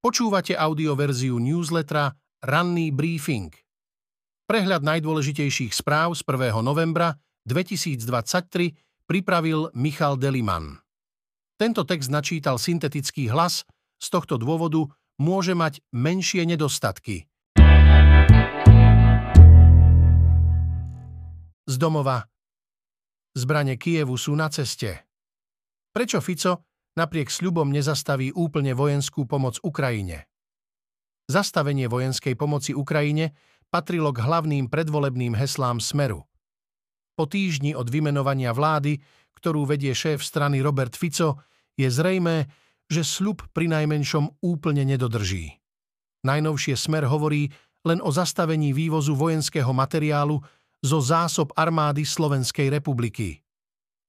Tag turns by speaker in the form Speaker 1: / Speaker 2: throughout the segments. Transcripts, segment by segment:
Speaker 1: Počúvate audioverziu newslettera Ranný briefing. Prehľad najdôležitejších správ z 1. novembra 2023 pripravil Michal Deliman. Tento text načítal syntetický hlas, z tohto dôvodu môže mať menšie nedostatky. Z domova. Zbranie Kievu sú na ceste. Prečo Fico napriek sľubom nezastaví úplne vojenskú pomoc Ukrajine. Zastavenie vojenskej pomoci Ukrajine patrilo k hlavným predvolebným heslám Smeru. Po týždni od vymenovania vlády, ktorú vedie šéf strany Robert Fico, je zrejmé, že sľub pri najmenšom úplne nedodrží. Najnovšie Smer hovorí len o zastavení vývozu vojenského materiálu zo zásob armády Slovenskej republiky.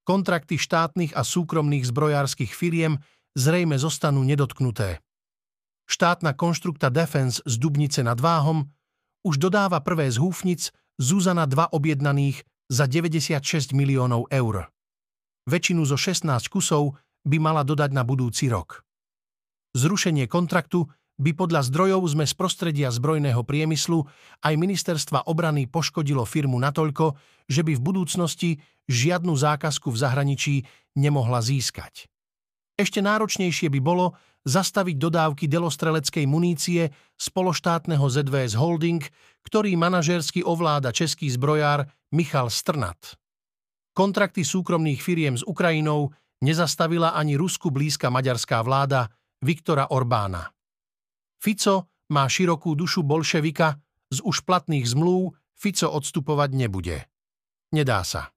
Speaker 1: Kontrakty štátnych a súkromných zbrojárskych firiem zrejme zostanú nedotknuté. Štátna konštrukta Defense z Dubnice nad Váhom už dodáva prvé z húfnic Zuzana 2 objednaných za 96 miliónov eur. Väčšinu zo 16 kusov by mala dodať na budúci rok. Zrušenie kontraktu by podľa zdrojov sme z prostredia zbrojného priemyslu aj ministerstva obrany poškodilo firmu natoľko, že by v budúcnosti žiadnu zákazku v zahraničí nemohla získať. Ešte náročnejšie by bolo zastaviť dodávky delostreleckej munície spološtátneho ZVS Holding, ktorý manažérsky ovláda český zbrojár Michal Strnat. Kontrakty súkromných firiem s Ukrajinou nezastavila ani Rusku blízka maďarská vláda Viktora Orbána. Fico má širokú dušu bolševika, z už platných zmluv Fico odstupovať nebude. Nedá sa.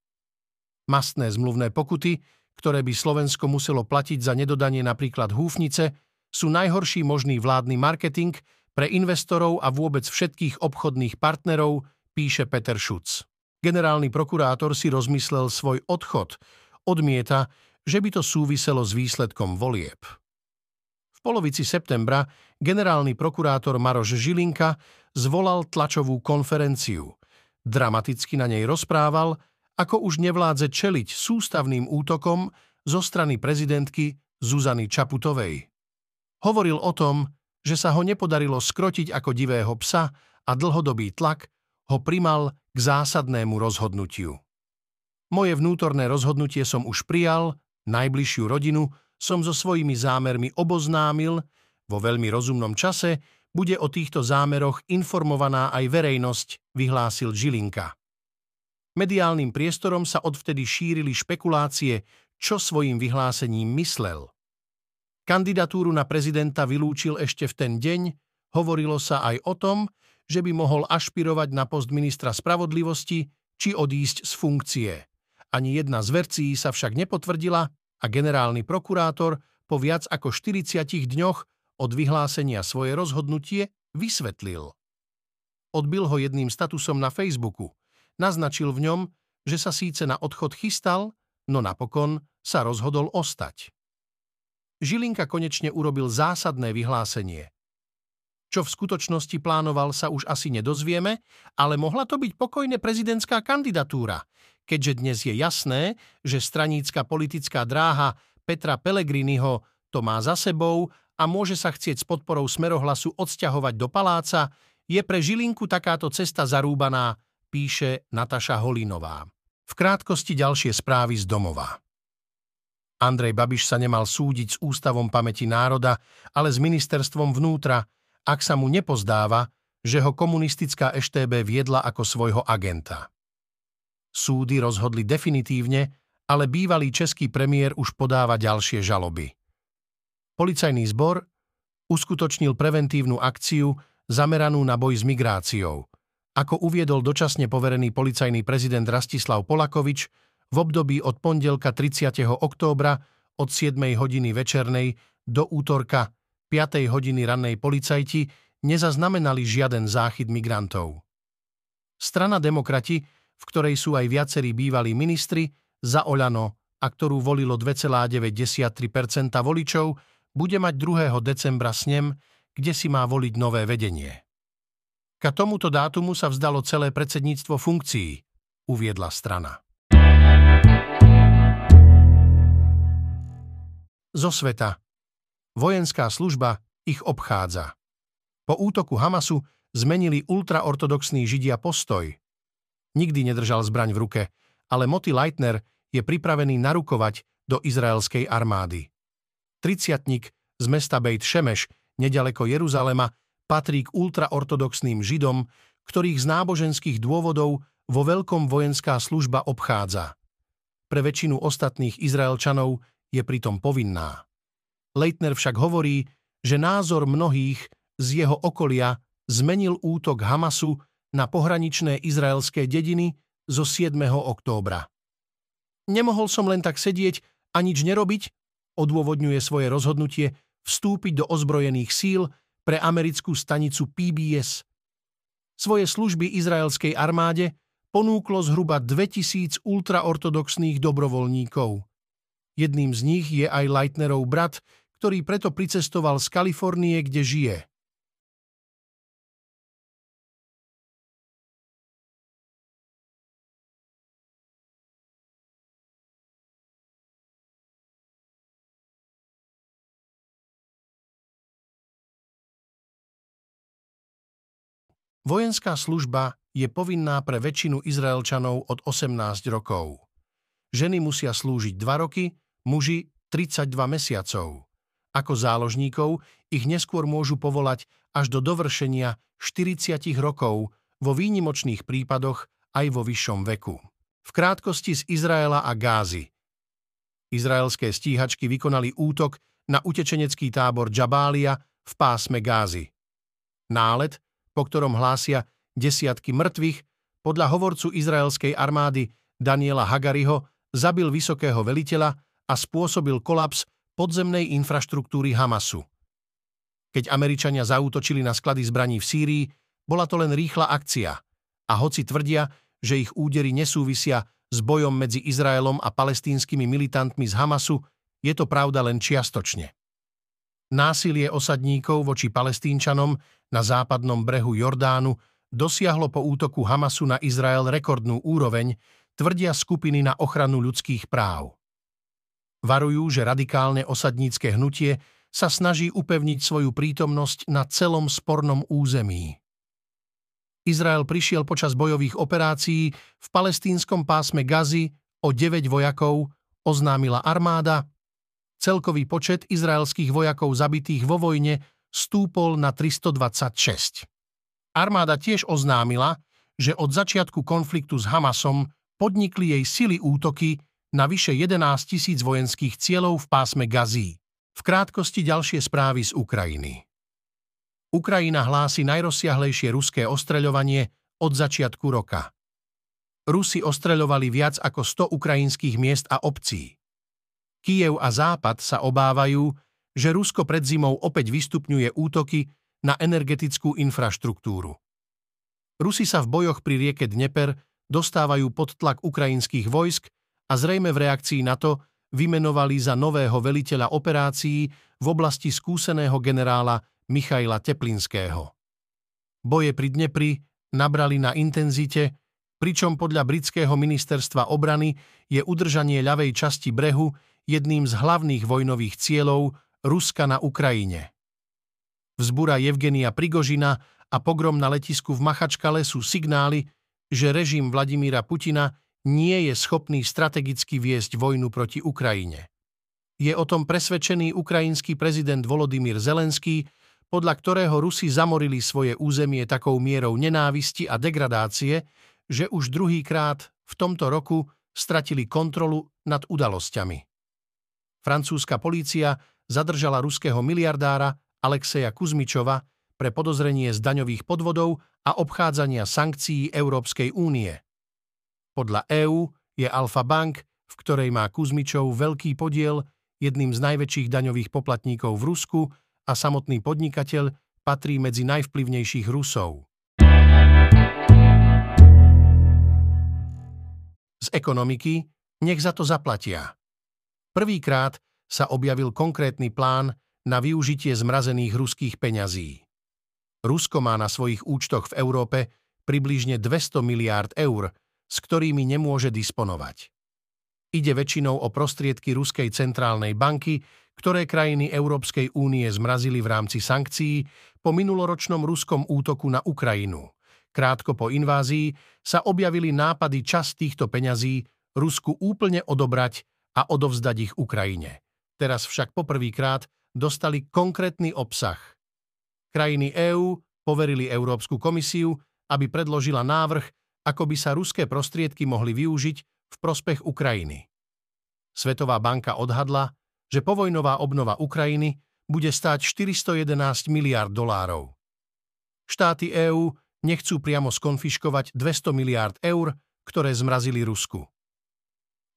Speaker 1: Mastné zmluvné pokuty, ktoré by Slovensko muselo platiť za nedodanie napríklad húfnice, sú najhorší možný vládny marketing pre investorov a vôbec všetkých obchodných partnerov, píše Peter Šuc. Generálny prokurátor si rozmyslel svoj odchod, odmieta, že by to súviselo s výsledkom volieb polovici septembra generálny prokurátor Maroš Žilinka zvolal tlačovú konferenciu. Dramaticky na nej rozprával, ako už nevládze čeliť sústavným útokom zo strany prezidentky Zuzany Čaputovej. Hovoril o tom, že sa ho nepodarilo skrotiť ako divého psa a dlhodobý tlak ho primal k zásadnému rozhodnutiu. Moje vnútorné rozhodnutie som už prijal, najbližšiu rodinu som so svojimi zámermi oboznámil, vo veľmi rozumnom čase bude o týchto zámeroch informovaná aj verejnosť, vyhlásil Žilinka. Mediálnym priestorom sa odvtedy šírili špekulácie, čo svojim vyhlásením myslel. Kandidatúru na prezidenta vylúčil ešte v ten deň, hovorilo sa aj o tom, že by mohol ašpirovať na post ministra spravodlivosti či odísť z funkcie. Ani jedna z vercií sa však nepotvrdila a generálny prokurátor po viac ako 40 dňoch od vyhlásenia svoje rozhodnutie vysvetlil. Odbil ho jedným statusom na Facebooku. Naznačil v ňom, že sa síce na odchod chystal, no napokon sa rozhodol ostať. Žilinka konečne urobil zásadné vyhlásenie. Čo v skutočnosti plánoval sa už asi nedozvieme, ale mohla to byť pokojne prezidentská kandidatúra, keďže dnes je jasné, že stranícka politická dráha Petra Pellegriniho to má za sebou a môže sa chcieť s podporou smerohlasu odsťahovať do paláca, je pre Žilinku takáto cesta zarúbaná, píše Nataša Holinová. V krátkosti ďalšie správy z domova. Andrej Babiš sa nemal súdiť s Ústavom pamäti národa, ale s ministerstvom vnútra, ak sa mu nepozdáva, že ho komunistická EŠTB viedla ako svojho agenta. Súdy rozhodli definitívne, ale bývalý český premiér už podáva ďalšie žaloby. Policajný zbor uskutočnil preventívnu akciu zameranú na boj s migráciou. Ako uviedol dočasne poverený policajný prezident Rastislav Polakovič, v období od pondelka 30. októbra od 7. hodiny večernej do útorka 5. hodiny rannej policajti nezaznamenali žiaden záchyt migrantov. Strana demokrati v ktorej sú aj viacerí bývalí ministri, za Oľano a ktorú volilo 2,93% voličov, bude mať 2. decembra snem, kde si má voliť nové vedenie. Ka tomuto dátumu sa vzdalo celé predsedníctvo funkcií, uviedla strana. Zo sveta. Vojenská služba ich obchádza. Po útoku Hamasu zmenili ultraortodoxní židia postoj. Nikdy nedržal zbraň v ruke, ale Moti Leitner je pripravený narukovať do izraelskej armády. Triciatnik z mesta Bejt Šemeš, nedaleko Jeruzalema, patrí k ultraortodoxným židom, ktorých z náboženských dôvodov vo veľkom vojenská služba obchádza. Pre väčšinu ostatných Izraelčanov je pritom povinná. Leitner však hovorí, že názor mnohých z jeho okolia zmenil útok Hamasu na pohraničné izraelské dediny zo 7. októbra. Nemohol som len tak sedieť a nič nerobiť, odôvodňuje svoje rozhodnutie vstúpiť do ozbrojených síl pre americkú stanicu PBS. Svoje služby izraelskej armáde ponúklo zhruba 2000 ultraortodoxných dobrovoľníkov. Jedným z nich je aj Leitnerov brat, ktorý preto pricestoval z Kalifornie, kde žije. Vojenská služba je povinná pre väčšinu Izraelčanov od 18 rokov. Ženy musia slúžiť 2 roky, muži 32 mesiacov. Ako záložníkov ich neskôr môžu povolať až do dovršenia 40 rokov, vo výnimočných prípadoch aj vo vyššom veku. V krátkosti z Izraela a Gázy. Izraelské stíhačky vykonali útok na utečenecký tábor Džabália v pásme Gázy. Nálet po ktorom hlásia desiatky mŕtvych, podľa hovorcu izraelskej armády Daniela Hagariho zabil vysokého veliteľa a spôsobil kolaps podzemnej infraštruktúry Hamasu. Keď Američania zaútočili na sklady zbraní v Sýrii, bola to len rýchla akcia a hoci tvrdia, že ich údery nesúvisia s bojom medzi Izraelom a palestínskymi militantmi z Hamasu, je to pravda len čiastočne. Násilie osadníkov voči palestínčanom na západnom brehu Jordánu dosiahlo po útoku Hamasu na Izrael rekordnú úroveň, tvrdia skupiny na ochranu ľudských práv. Varujú, že radikálne osadnícke hnutie sa snaží upevniť svoju prítomnosť na celom spornom území. Izrael prišiel počas bojových operácií v palestínskom pásme Gazy o 9 vojakov, oznámila armáda Celkový počet izraelských vojakov zabitých vo vojne stúpol na 326. Armáda tiež oznámila, že od začiatku konfliktu s Hamasom podnikli jej sily útoky na vyše 11 tisíc vojenských cieľov v pásme Gazí. V krátkosti ďalšie správy z Ukrajiny. Ukrajina hlási najrozsiahlejšie ruské ostreľovanie od začiatku roka. Rusi ostreľovali viac ako 100 ukrajinských miest a obcí. Kiev a Západ sa obávajú, že Rusko pred zimou opäť vystupňuje útoky na energetickú infraštruktúru. Rusi sa v bojoch pri rieke Dneper dostávajú pod tlak ukrajinských vojsk a zrejme v reakcii na to vymenovali za nového veliteľa operácií v oblasti skúseného generála Michaila Teplinského. Boje pri Dnepri nabrali na intenzite, pričom podľa britského ministerstva obrany je udržanie ľavej časti brehu jedným z hlavných vojnových cieľov Ruska na Ukrajine. Vzbura Evgenia Prigožina a pogrom na letisku v Machačkale sú signály, že režim Vladimíra Putina nie je schopný strategicky viesť vojnu proti Ukrajine. Je o tom presvedčený ukrajinský prezident Volodymyr Zelenský, podľa ktorého Rusi zamorili svoje územie takou mierou nenávisti a degradácie, že už druhýkrát v tomto roku stratili kontrolu nad udalosťami. Francúzska polícia zadržala ruského miliardára Alexeja Kuzmičova pre podozrenie z daňových podvodov a obchádzania sankcií Európskej únie. Podľa EÚ je Alfa Bank, v ktorej má Kuzmičov veľký podiel, jedným z najväčších daňových poplatníkov v Rusku a samotný podnikateľ patrí medzi najvplyvnejších Rusov. Z ekonomiky nech za to zaplatia. Prvýkrát sa objavil konkrétny plán na využitie zmrazených ruských peňazí. Rusko má na svojich účtoch v Európe približne 200 miliárd eur, s ktorými nemôže disponovať. Ide väčšinou o prostriedky Ruskej centrálnej banky, ktoré krajiny Európskej únie zmrazili v rámci sankcií po minuloročnom ruskom útoku na Ukrajinu. Krátko po invázii sa objavili nápady čas týchto peňazí Rusku úplne odobrať a odovzdať ich Ukrajine. Teraz však poprvýkrát dostali konkrétny obsah. Krajiny EÚ poverili Európsku komisiu, aby predložila návrh, ako by sa ruské prostriedky mohli využiť v prospech Ukrajiny. Svetová banka odhadla, že povojnová obnova Ukrajiny bude stáť 411 miliard dolárov. Štáty EÚ nechcú priamo skonfiškovať 200 miliárd eur, ktoré zmrazili Rusku.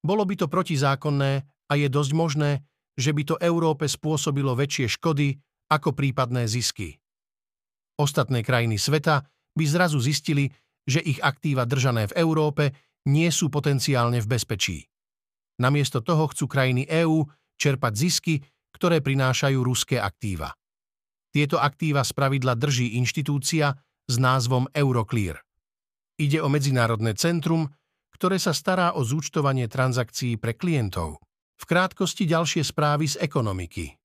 Speaker 1: Bolo by to protizákonné a je dosť možné, že by to Európe spôsobilo väčšie škody ako prípadné zisky. Ostatné krajiny sveta by zrazu zistili, že ich aktíva držané v Európe nie sú potenciálne v bezpečí. Namiesto toho chcú krajiny EÚ čerpať zisky, ktoré prinášajú ruské aktíva. Tieto aktíva spravidla drží inštitúcia s názvom Euroclear. Ide o medzinárodné centrum, ktoré sa stará o zúčtovanie transakcií pre klientov. V krátkosti ďalšie správy z ekonomiky.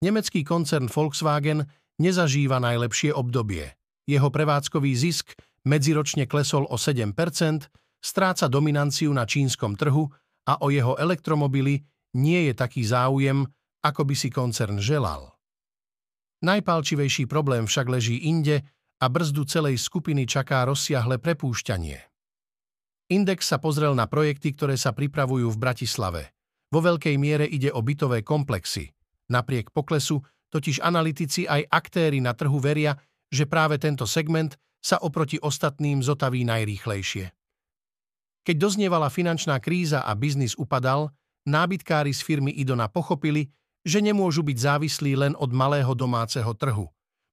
Speaker 1: Nemecký koncern Volkswagen nezažíva najlepšie obdobie. Jeho prevádzkový zisk medziročne klesol o 7% stráca dominanciu na čínskom trhu a o jeho elektromobily nie je taký záujem, ako by si koncern želal. Najpálčivejší problém však leží inde a brzdu celej skupiny čaká rozsiahle prepúšťanie. Index sa pozrel na projekty, ktoré sa pripravujú v Bratislave. Vo veľkej miere ide o bytové komplexy. Napriek poklesu totiž analytici aj aktéry na trhu veria, že práve tento segment sa oproti ostatným zotaví najrýchlejšie. Keď doznievala finančná kríza a biznis upadal, nábytkári z firmy Idona pochopili, že nemôžu byť závislí len od malého domáceho trhu.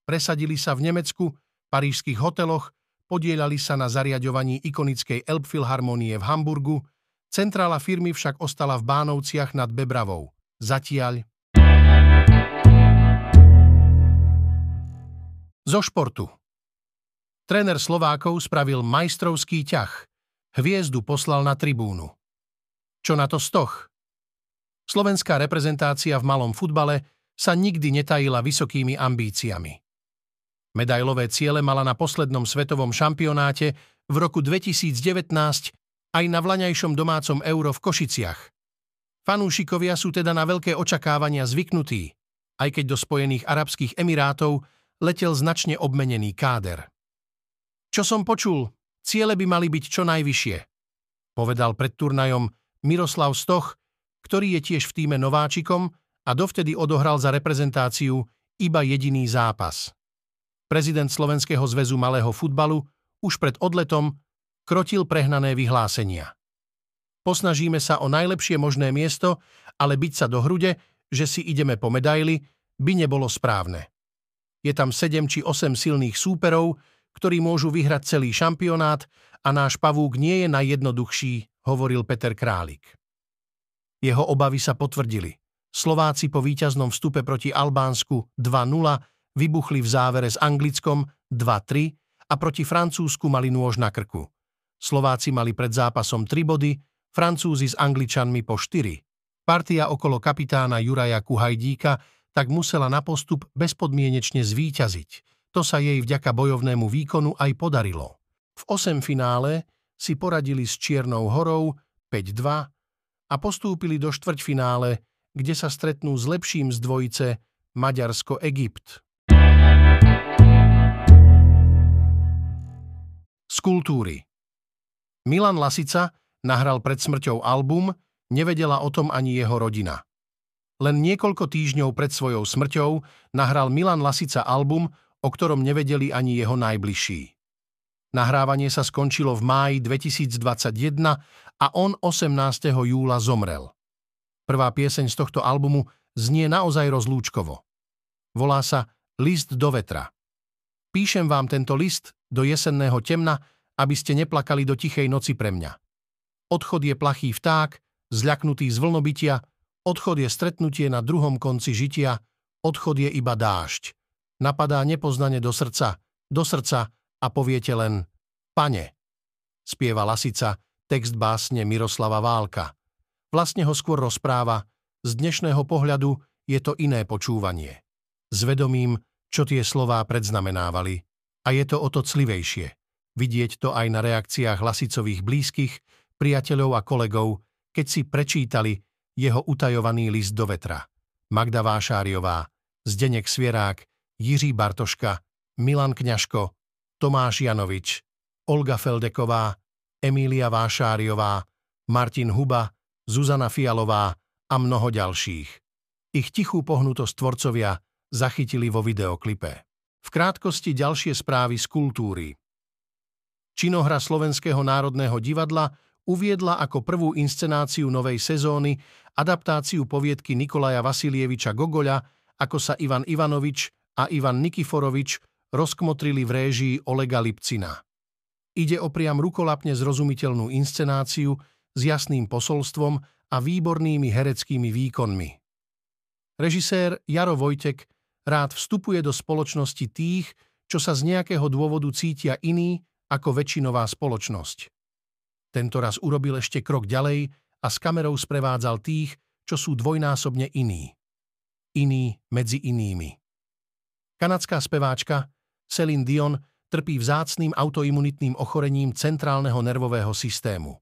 Speaker 1: Presadili sa v Nemecku, parížských hoteloch, podielali sa na zariadovaní ikonickej Elbphilharmonie v Hamburgu, centrála firmy však ostala v Bánovciach nad Bebravou. Zatiaľ Zo športu Tréner Slovákov spravil majstrovský ťah – Hviezdu poslal na tribúnu. Čo na to stoch? Slovenská reprezentácia v malom futbale sa nikdy netajila vysokými ambíciami. Medailové ciele mala na poslednom svetovom šampionáte v roku 2019 aj na vlaňajšom domácom euro v Košiciach. Fanúšikovia sú teda na veľké očakávania zvyknutí, aj keď do Spojených Arabských Emirátov letel značne obmenený káder. Čo som počul, Ciele by mali byť čo najvyššie, povedal pred turnajom Miroslav Stoch, ktorý je tiež v týme nováčikom a dovtedy odohral za reprezentáciu iba jediný zápas. Prezident Slovenského zväzu malého futbalu už pred odletom krotil prehnané vyhlásenia. Posnažíme sa o najlepšie možné miesto, ale byť sa do hrude, že si ideme po medaily, by nebolo správne. Je tam 7 či 8 silných súperov, ktorí môžu vyhrať celý šampionát a náš pavúk nie je najjednoduchší, hovoril Peter Králik. Jeho obavy sa potvrdili. Slováci po víťaznom vstupe proti Albánsku 2-0 vybuchli v závere s Anglickom 2-3 a proti Francúzsku mali nôž na krku. Slováci mali pred zápasom 3 body, Francúzi s Angličanmi po 4. Partia okolo kapitána Juraja Kuhajdíka tak musela na postup bezpodmienečne zvíťaziť – to sa jej vďaka bojovnému výkonu aj podarilo. V 8 finále si poradili s Čiernou horou 5-2 a postúpili do štvrťfinále, kde sa stretnú s lepším z dvojice Maďarsko-Egypt. Z kultúry Milan Lasica nahral pred smrťou album, nevedela o tom ani jeho rodina. Len niekoľko týždňov pred svojou smrťou nahral Milan Lasica album, o ktorom nevedeli ani jeho najbližší. Nahrávanie sa skončilo v máji 2021 a on 18. júla zomrel. Prvá pieseň z tohto albumu znie naozaj rozlúčkovo. Volá sa List do vetra. Píšem vám tento list do jesenného temna, aby ste neplakali do tichej noci pre mňa. Odchod je plachý vták, zľaknutý z vlnobytia, odchod je stretnutie na druhom konci žitia, odchod je iba dážď napadá nepoznane do srdca, do srdca a poviete len Pane. Spieva Lasica, text básne Miroslava Válka. Vlastne ho skôr rozpráva Z dnešného pohľadu je to iné počúvanie. Zvedomím, čo tie slová predznamenávali. A je to o to clivejšie. Vidieť to aj na reakciách hlasicových blízkych, priateľov a kolegov, keď si prečítali jeho utajovaný list do vetra. Magda Vášáriová, Zdenek Svierák, Jiří Bartoška, Milan Kňažko, Tomáš Janovič, Olga Feldeková, Emília Vášáriová, Martin Huba, Zuzana Fialová a mnoho ďalších. Ich tichú pohnutosť tvorcovia zachytili vo videoklipe. V krátkosti ďalšie správy z kultúry. Činohra Slovenského národného divadla uviedla ako prvú inscenáciu novej sezóny adaptáciu poviedky Nikolaja Vasilieviča Gogoľa, ako sa Ivan Ivanovič a Ivan Nikiforovič rozkmotrili v réžii Olega Lipcina. Ide o priam rukolapne zrozumiteľnú inscenáciu s jasným posolstvom a výbornými hereckými výkonmi. Režisér Jaro Vojtek rád vstupuje do spoločnosti tých, čo sa z nejakého dôvodu cítia iní ako väčšinová spoločnosť. Tento raz urobil ešte krok ďalej a s kamerou sprevádzal tých, čo sú dvojnásobne iní. Iní medzi inými. Kanadská speváčka Celine Dion trpí vzácným autoimunitným ochorením centrálneho nervového systému.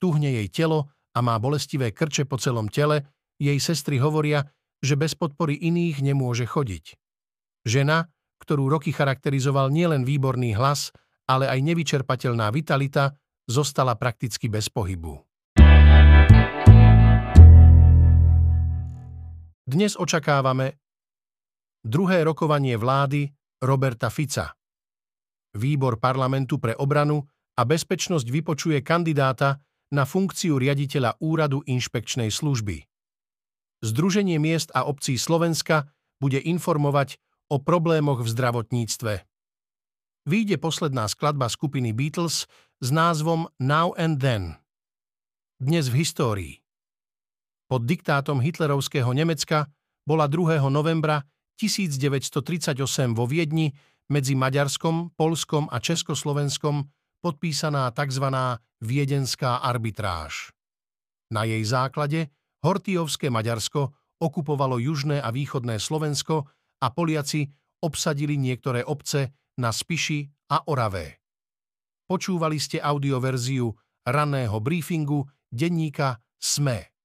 Speaker 1: Tuhne jej telo a má bolestivé krče po celom tele, jej sestry hovoria, že bez podpory iných nemôže chodiť. Žena, ktorú roky charakterizoval nielen výborný hlas, ale aj nevyčerpateľná vitalita, zostala prakticky bez pohybu. Dnes očakávame druhé rokovanie vlády Roberta Fica. Výbor parlamentu pre obranu a bezpečnosť vypočuje kandidáta na funkciu riaditeľa Úradu inšpekčnej služby. Združenie miest a obcí Slovenska bude informovať o problémoch v zdravotníctve vyjde posledná skladba skupiny Beatles s názvom Now and Then. Dnes v histórii. Pod diktátom hitlerovského Nemecka bola 2. novembra 1938 vo Viedni medzi Maďarskom, Polskom a Československom podpísaná tzv. viedenská arbitráž. Na jej základe Hortijovské Maďarsko okupovalo južné a východné Slovensko a Poliaci obsadili niektoré obce na Spiši a Orave. Počúvali ste audioverziu ranného briefingu denníka SME.